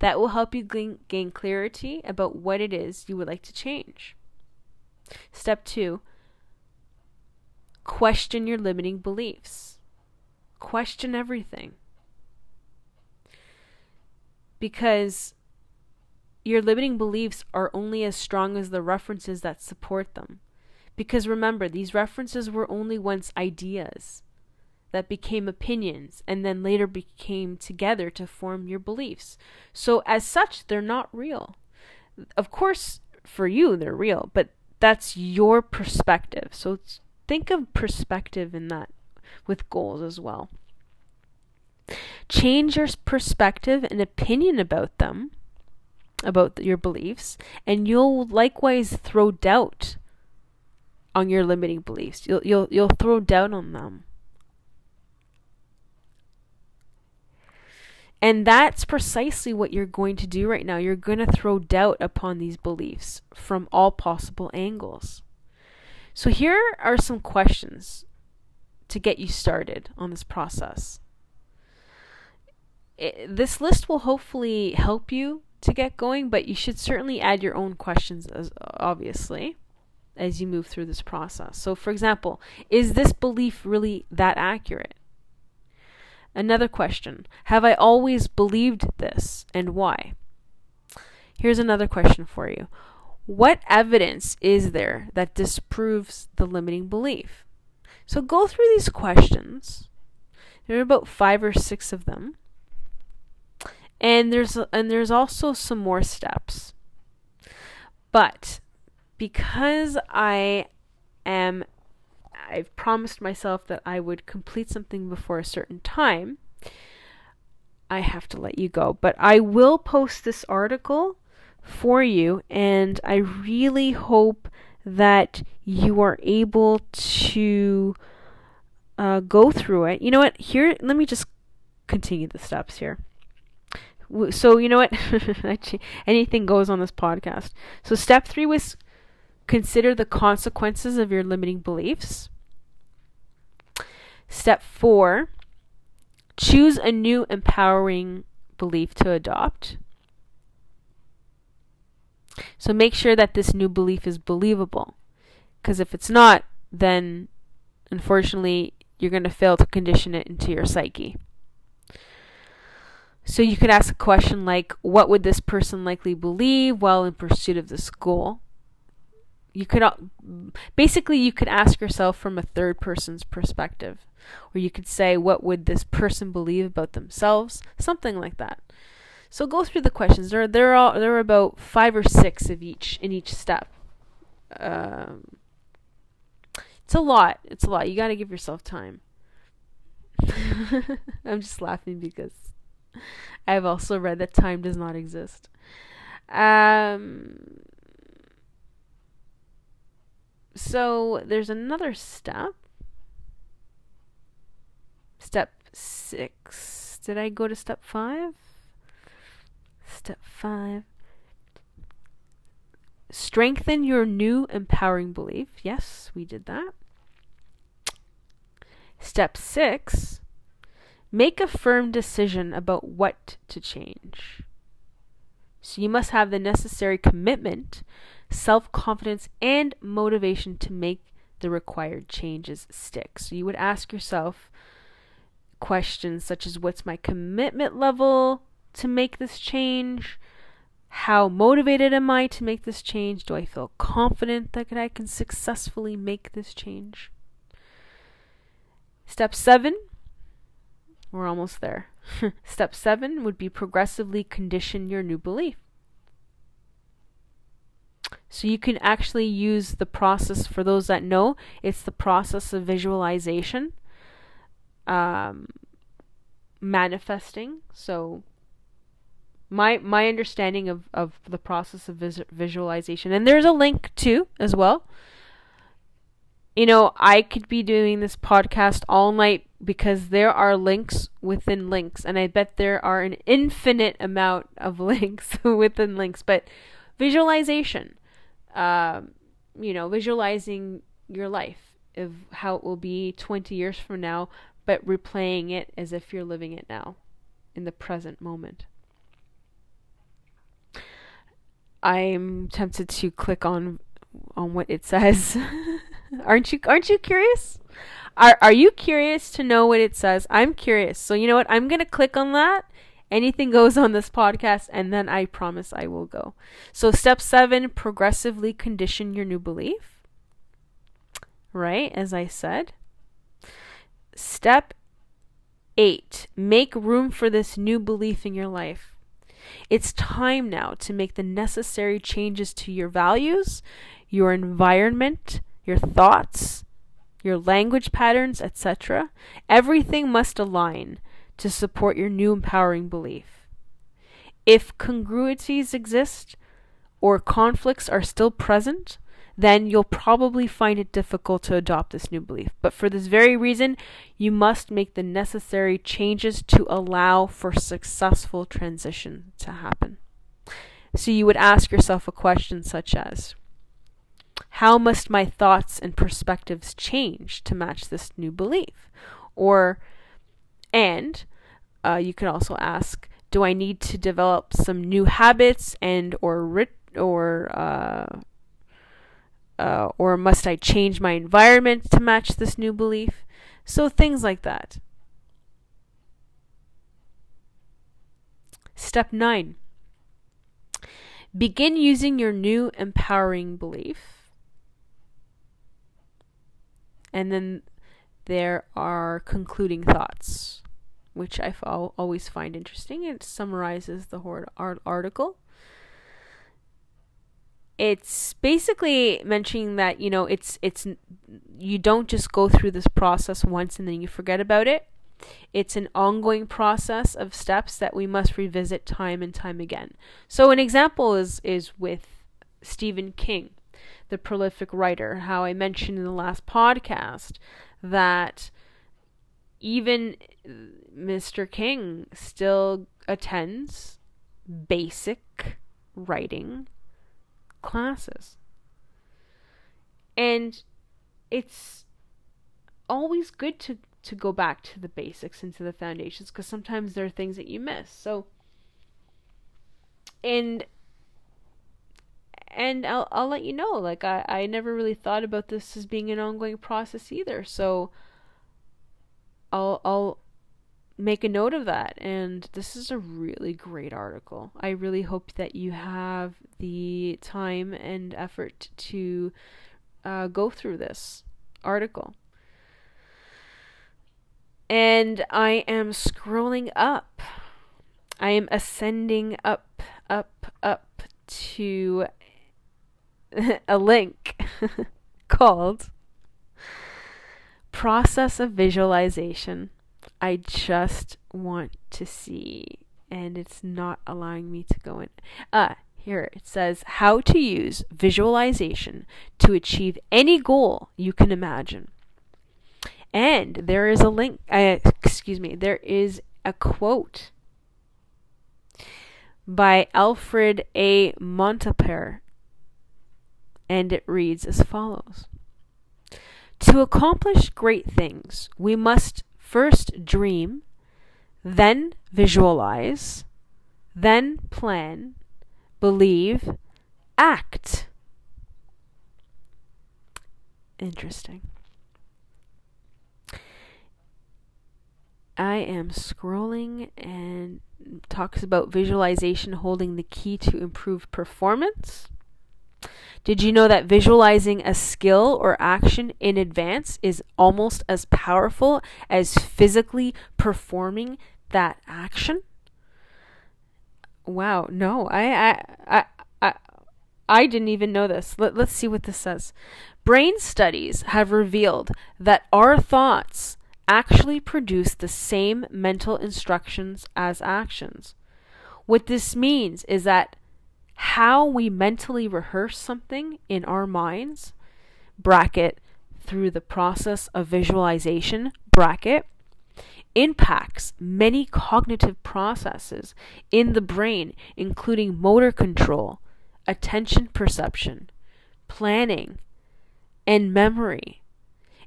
That will help you gain, gain clarity about what it is you would like to change. Step two question your limiting beliefs. Question everything. Because your limiting beliefs are only as strong as the references that support them. Because remember, these references were only once ideas that became opinions and then later became together to form your beliefs. So, as such, they're not real. Of course, for you, they're real, but that's your perspective. So, think of perspective in that with goals as well. Change your perspective and opinion about them, about your beliefs, and you'll likewise throw doubt on your limiting beliefs. You'll you'll you'll throw doubt on them. And that's precisely what you're going to do right now. You're going to throw doubt upon these beliefs from all possible angles. So, here are some questions to get you started on this process. It, this list will hopefully help you to get going, but you should certainly add your own questions, as obviously as you move through this process. So, for example, is this belief really that accurate? Another question Have I always believed this and why? Here's another question for you What evidence is there that disproves the limiting belief? So, go through these questions. There are about five or six of them. And there's and there's also some more steps. But because I am I've promised myself that I would complete something before a certain time, I have to let you go. But I will post this article for you, and I really hope that you are able to uh, go through it. You know what? Here, let me just continue the steps here. So, you know what? Anything goes on this podcast. So, step three was Consider the consequences of your limiting beliefs. Step four, choose a new empowering belief to adopt. So make sure that this new belief is believable. Because if it's not, then unfortunately you're going to fail to condition it into your psyche. So you could ask a question like, What would this person likely believe while in pursuit of this goal? You could basically you could ask yourself from a third person's perspective or you could say what would this person believe about themselves? Something like that. So go through the questions. There there are there are about five or six of each in each step. Um, it's a lot. It's a lot. You got to give yourself time. I'm just laughing because i've also read that time does not exist. Um so there's another step. Step six. Did I go to step five? Step five. Strengthen your new empowering belief. Yes, we did that. Step six. Make a firm decision about what to change. So you must have the necessary commitment, self confidence, and motivation to make the required changes stick. So you would ask yourself questions such as What's my commitment level to make this change? How motivated am I to make this change? Do I feel confident that I can successfully make this change? Step seven, we're almost there. Step seven would be progressively condition your new belief. So you can actually use the process for those that know it's the process of visualization, um, manifesting. So my my understanding of, of the process of vis- visualization, and there's a link too as well. You know, I could be doing this podcast all night because there are links within links, and I bet there are an infinite amount of links within links. But visualization um, you know, visualizing your life of how it will be 20 years from now, but replaying it as if you're living it now in the present moment. I'm tempted to click on on what it says. aren't you aren't you curious? Are are you curious to know what it says? I'm curious. So you know what? I'm going to click on that anything goes on this podcast, and then I promise I will go. So, step seven progressively condition your new belief. Right, as I said. Step eight make room for this new belief in your life. It's time now to make the necessary changes to your values, your environment, your thoughts, your language patterns, etc. Everything must align to support your new empowering belief. If congruities exist or conflicts are still present, then you'll probably find it difficult to adopt this new belief. But for this very reason, you must make the necessary changes to allow for successful transition to happen. So you would ask yourself a question such as How must my thoughts and perspectives change to match this new belief? Or and uh, you can also ask, do I need to develop some new habits and or or uh, uh, or must I change my environment to match this new belief? So things like that. Step 9. Begin using your new empowering belief. And then there are concluding thoughts, which I always find interesting. It summarizes the whole article. It's basically mentioning that you know it's it's you don't just go through this process once and then you forget about it. It's an ongoing process of steps that we must revisit time and time again. So an example is is with Stephen King, the prolific writer, how I mentioned in the last podcast that even uh, Mr. King still attends basic writing classes. And it's always good to to go back to the basics and to the foundations because sometimes there are things that you miss. So and and I'll I'll let you know. Like I I never really thought about this as being an ongoing process either. So I'll I'll make a note of that. And this is a really great article. I really hope that you have the time and effort to uh, go through this article. And I am scrolling up. I am ascending up, up, up to a link called Process of Visualization. I just want to see, and it's not allowing me to go in. Uh, here it says how to use visualization to achieve any goal you can imagine. And there is a link, uh, excuse me, there is a quote by Alfred A. Montapert. And it reads as follows To accomplish great things, we must first dream, then visualize, then plan, believe, act. Interesting. I am scrolling and talks about visualization holding the key to improved performance. Did you know that visualizing a skill or action in advance is almost as powerful as physically performing that action? Wow, no, I I I I, didn't even know this. Let, let's see what this says. Brain studies have revealed that our thoughts actually produce the same mental instructions as actions. What this means is that how we mentally rehearse something in our minds, bracket, through the process of visualization, bracket, impacts many cognitive processes in the brain, including motor control, attention perception, planning, and memory.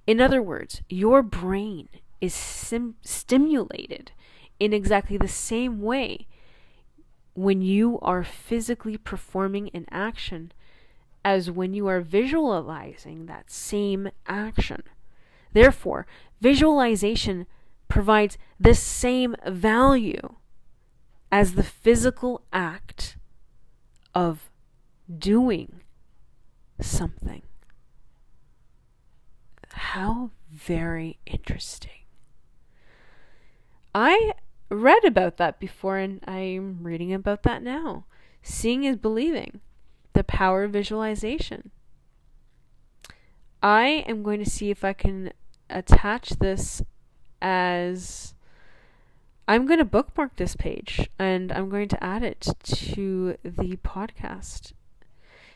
In other words, your brain is sim- stimulated in exactly the same way when you are physically performing an action as when you are visualizing that same action. Therefore, visualization provides the same value as the physical act of doing something. How very interesting. I read about that before and I'm reading about that now. Seeing is believing. The power of visualization. I am going to see if I can attach this as I'm going to bookmark this page and I'm going to add it to the podcast.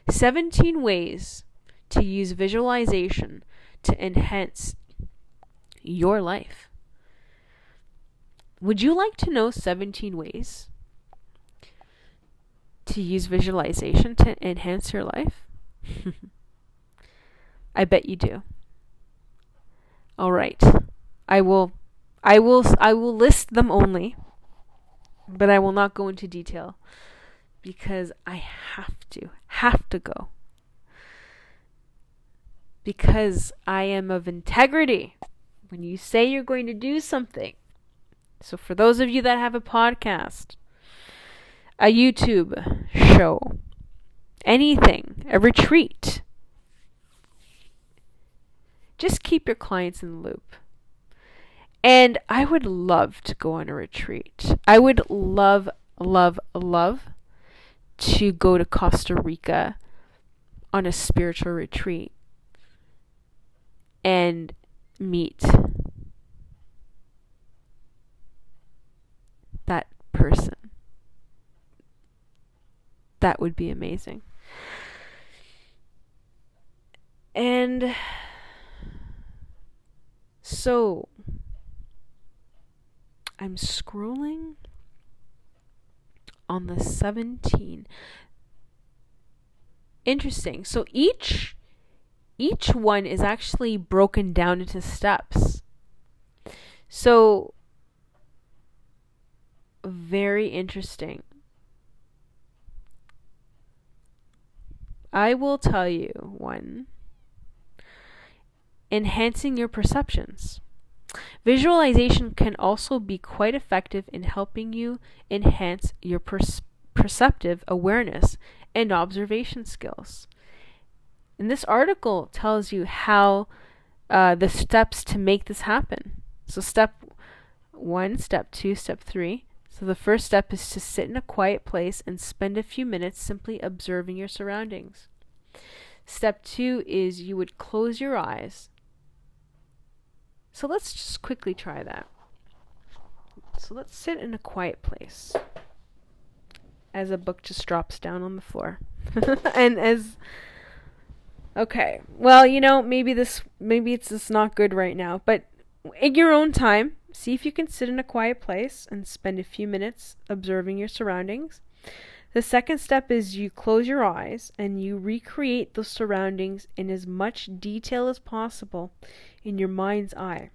17 ways to use visualization to enhance your life. Would you like to know 17 ways to use visualization to enhance your life? I bet you do. All right. I will I will I will list them only, but I will not go into detail because I have to. Have to go because I am of integrity. When you say you're going to do something, so for those of you that have a podcast, a YouTube show, anything, a retreat, just keep your clients in the loop. And I would love to go on a retreat. I would love, love, love to go to Costa Rica on a spiritual retreat and meet that person. That would be amazing. And so I'm scrolling on the 17. Interesting. So each each one is actually broken down into steps. So, very interesting. I will tell you one enhancing your perceptions. Visualization can also be quite effective in helping you enhance your perceptive awareness and observation skills. And this article tells you how uh, the steps to make this happen. So, step one, step two, step three. So, the first step is to sit in a quiet place and spend a few minutes simply observing your surroundings. Step two is you would close your eyes. So, let's just quickly try that. So, let's sit in a quiet place as a book just drops down on the floor. and as Okay. Well, you know, maybe this maybe it's just not good right now, but in your own time, see if you can sit in a quiet place and spend a few minutes observing your surroundings. The second step is you close your eyes and you recreate the surroundings in as much detail as possible in your mind's eye.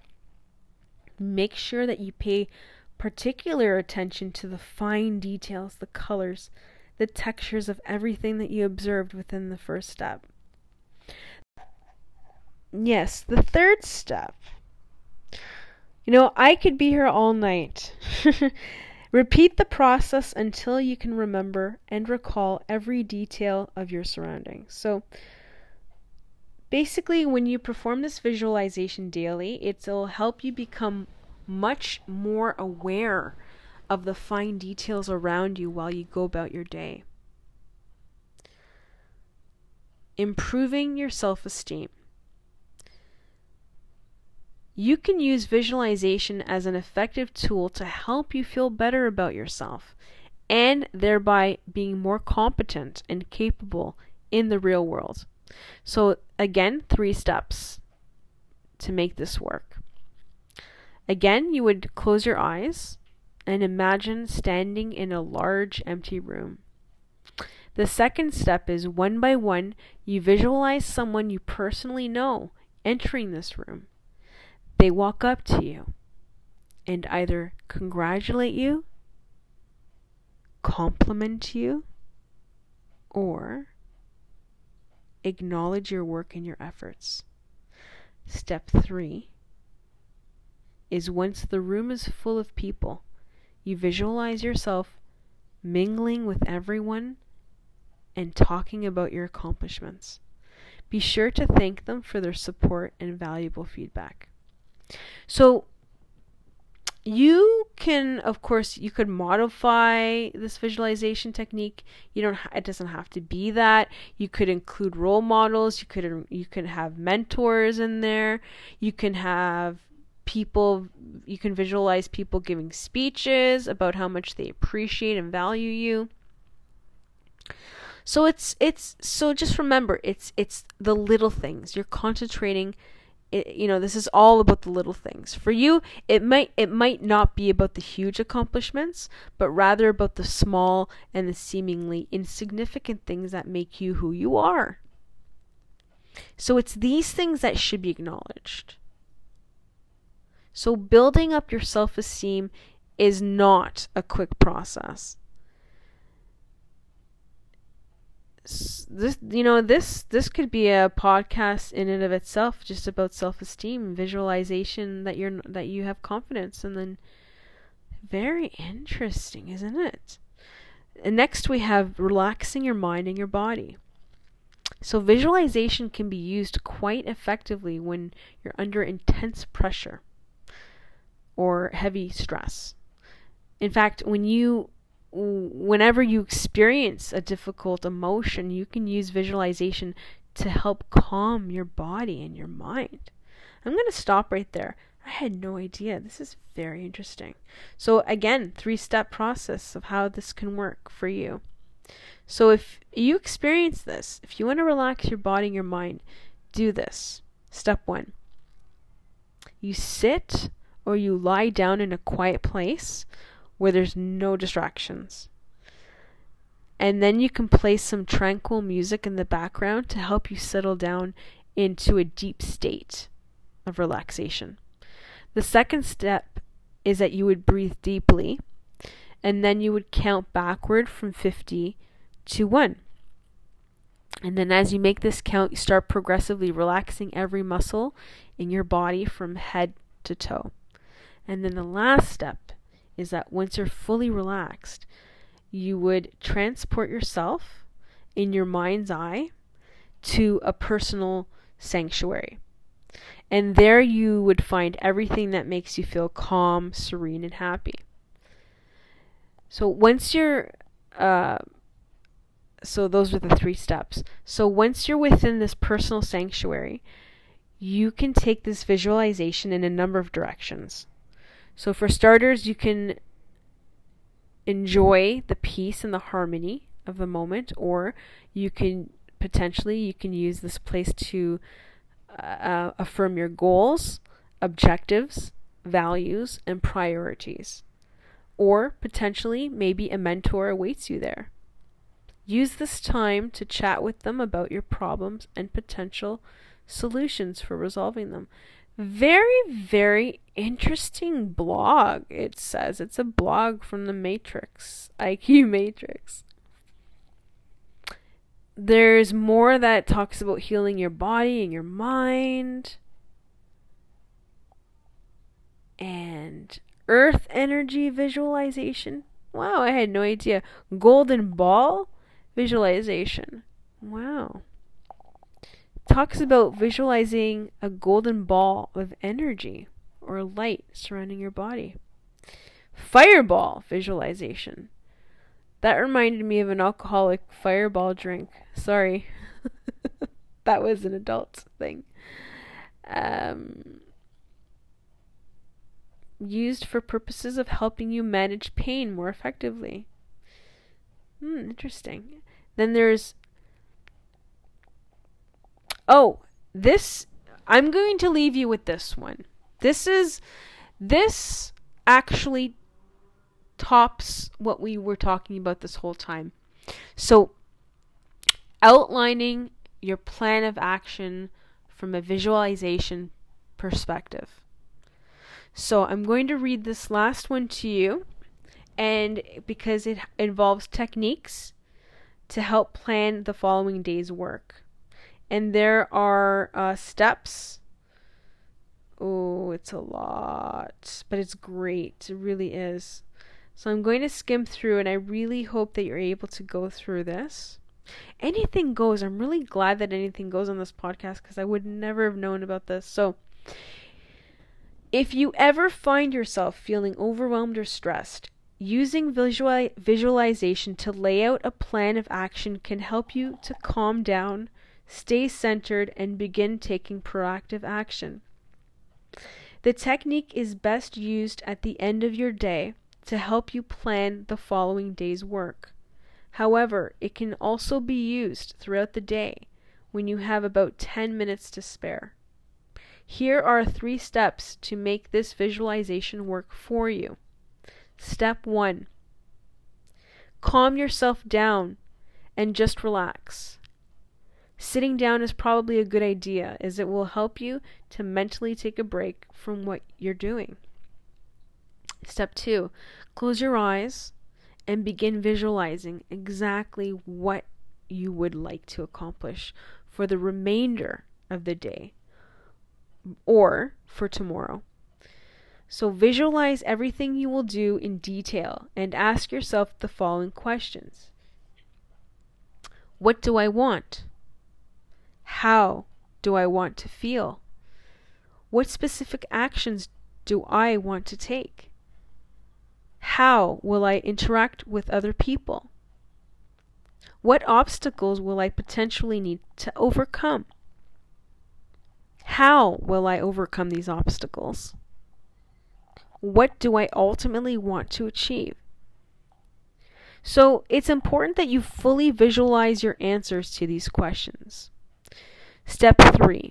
Make sure that you pay particular attention to the fine details, the colors, the textures of everything that you observed within the first step. Yes, the third step. You know, I could be here all night. Repeat the process until you can remember and recall every detail of your surroundings. So, basically, when you perform this visualization daily, it'll help you become much more aware of the fine details around you while you go about your day. Improving your self esteem. You can use visualization as an effective tool to help you feel better about yourself and thereby being more competent and capable in the real world. So, again, three steps to make this work. Again, you would close your eyes and imagine standing in a large empty room. The second step is one by one, you visualize someone you personally know entering this room. They walk up to you and either congratulate you, compliment you, or acknowledge your work and your efforts. Step three is once the room is full of people, you visualize yourself mingling with everyone and talking about your accomplishments. Be sure to thank them for their support and valuable feedback. So, you can of course you could modify this visualization technique. You don't it doesn't have to be that. You could include role models. You could you can have mentors in there. You can have people you can visualize people giving speeches about how much they appreciate and value you. So it's it's so just remember it's it's the little things. You're concentrating it, you know this is all about the little things. For you it might it might not be about the huge accomplishments but rather about the small and the seemingly insignificant things that make you who you are. So it's these things that should be acknowledged. So building up your self-esteem is not a quick process. This you know this this could be a podcast in and of itself just about self-esteem, visualization that you're that you have confidence and then very interesting, isn't it? And next we have relaxing your mind and your body. So visualization can be used quite effectively when you're under intense pressure or heavy stress. In fact, when you whenever you experience a difficult emotion, you can use visualization to help calm your body and your mind. I'm going to stop right there. I had no idea. This is very interesting. So again, three-step process of how this can work for you. So if you experience this, if you want to relax your body and your mind, do this. Step 1. You sit or you lie down in a quiet place where there's no distractions. And then you can play some tranquil music in the background to help you settle down into a deep state of relaxation. The second step is that you would breathe deeply and then you would count backward from 50 to 1. And then as you make this count, you start progressively relaxing every muscle in your body from head to toe. And then the last step is that once you're fully relaxed, you would transport yourself in your mind's eye to a personal sanctuary. And there you would find everything that makes you feel calm, serene, and happy. So once you're, uh, so those are the three steps. So once you're within this personal sanctuary, you can take this visualization in a number of directions. So for starters, you can enjoy the peace and the harmony of the moment, or you can potentially you can use this place to uh, affirm your goals, objectives, values, and priorities. Or potentially, maybe a mentor awaits you there. Use this time to chat with them about your problems and potential solutions for resolving them. Very, very interesting blog, it says. It's a blog from the Matrix, IQ Matrix. There's more that talks about healing your body and your mind. And earth energy visualization. Wow, I had no idea. Golden ball visualization. Wow. Talks about visualizing a golden ball of energy or light surrounding your body. Fireball visualization. That reminded me of an alcoholic fireball drink. Sorry. that was an adult thing. Um, used for purposes of helping you manage pain more effectively. Hmm, interesting. Then there's. Oh, this. I'm going to leave you with this one. This is. This actually tops what we were talking about this whole time. So, outlining your plan of action from a visualization perspective. So, I'm going to read this last one to you, and because it involves techniques to help plan the following day's work. And there are uh, steps. Oh, it's a lot, but it's great. It really is. So I'm going to skim through, and I really hope that you're able to go through this. Anything goes. I'm really glad that anything goes on this podcast because I would never have known about this. So, if you ever find yourself feeling overwhelmed or stressed, Using visual- visualization to lay out a plan of action can help you to calm down, stay centered, and begin taking proactive action. The technique is best used at the end of your day to help you plan the following day's work. However, it can also be used throughout the day when you have about 10 minutes to spare. Here are three steps to make this visualization work for you. Step one calm yourself down and just relax. Sitting down is probably a good idea as it will help you to mentally take a break from what you're doing. Step two close your eyes and begin visualizing exactly what you would like to accomplish for the remainder of the day or for tomorrow. So visualize everything you will do in detail and ask yourself the following questions What do I want? How do I want to feel? What specific actions do I want to take? How will I interact with other people? What obstacles will I potentially need to overcome? How will I overcome these obstacles? What do I ultimately want to achieve? So it's important that you fully visualize your answers to these questions. Step three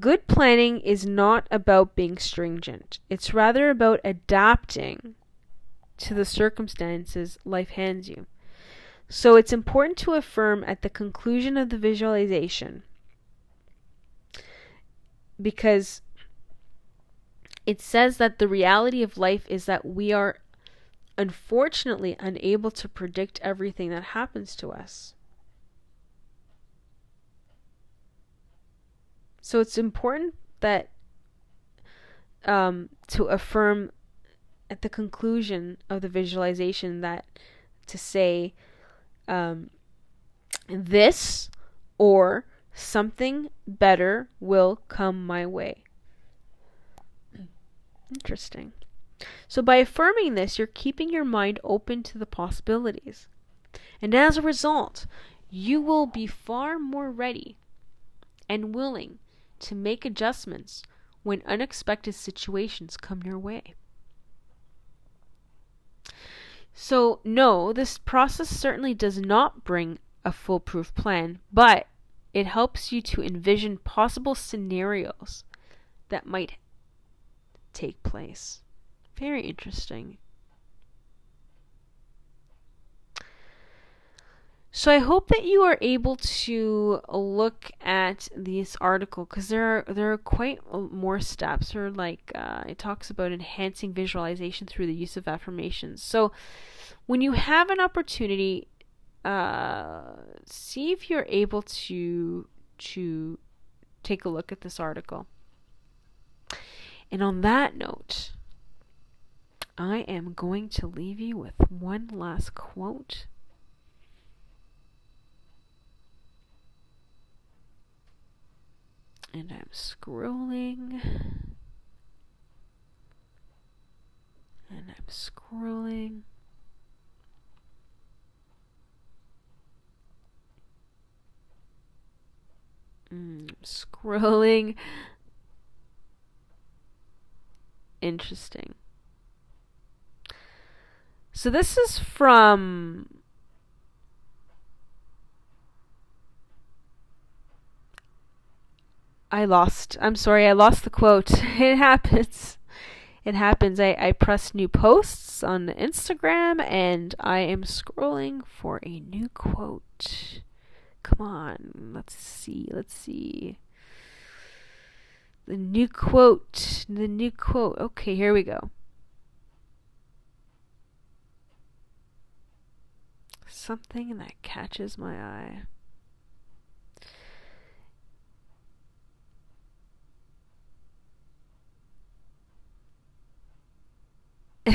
Good planning is not about being stringent, it's rather about adapting to the circumstances life hands you. So it's important to affirm at the conclusion of the visualization because it says that the reality of life is that we are unfortunately unable to predict everything that happens to us. So it's important that um, to affirm at the conclusion of the visualization that to say um, this or something better will come my way. Interesting. So, by affirming this, you're keeping your mind open to the possibilities. And as a result, you will be far more ready and willing to make adjustments when unexpected situations come your way. So, no, this process certainly does not bring a foolproof plan, but it helps you to envision possible scenarios that might take place. Very interesting. So I hope that you are able to look at this article because there are there are quite more steps. Or like uh, it talks about enhancing visualization through the use of affirmations. So when you have an opportunity, uh, see if you're able to to take a look at this article. And on that note, I am going to leave you with one last quote and I'm scrolling. And I'm scrolling. Mm, scrolling. Interesting. So this is from I lost. I'm sorry, I lost the quote. It happens. It happens. I, I press new posts on Instagram and I am scrolling for a new quote. Come on. Let's see. Let's see. The new quote. The new quote. Okay, here we go. Something that catches my eye.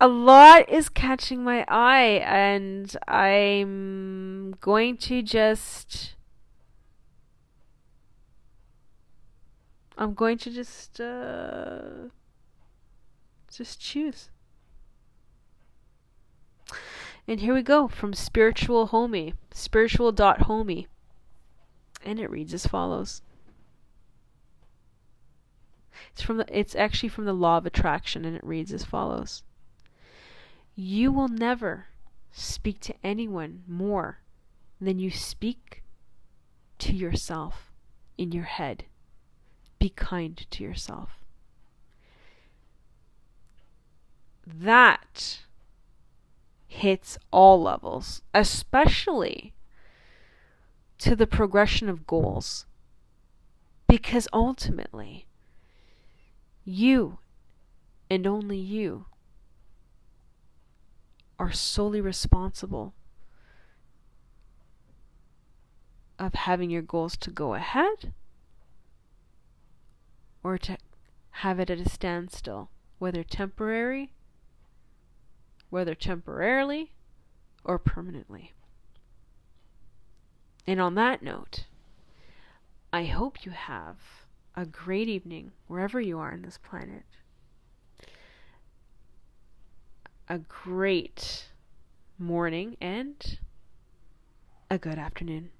a lot is catching my eye, and I'm going to just. I'm going to just uh, just choose. And here we go from spiritual homie, spiritual dot homie, and it reads as follows. It's from the, it's actually from the law of attraction and it reads as follows. You will never speak to anyone more than you speak to yourself in your head. Be kind to yourself. That hits all levels, especially to the progression of goals. Because ultimately, you, and only you, are solely responsible of having your goals to go ahead or to have it at a standstill, whether temporary, whether temporarily or permanently. And on that note, I hope you have a great evening wherever you are on this planet. A great morning and a good afternoon.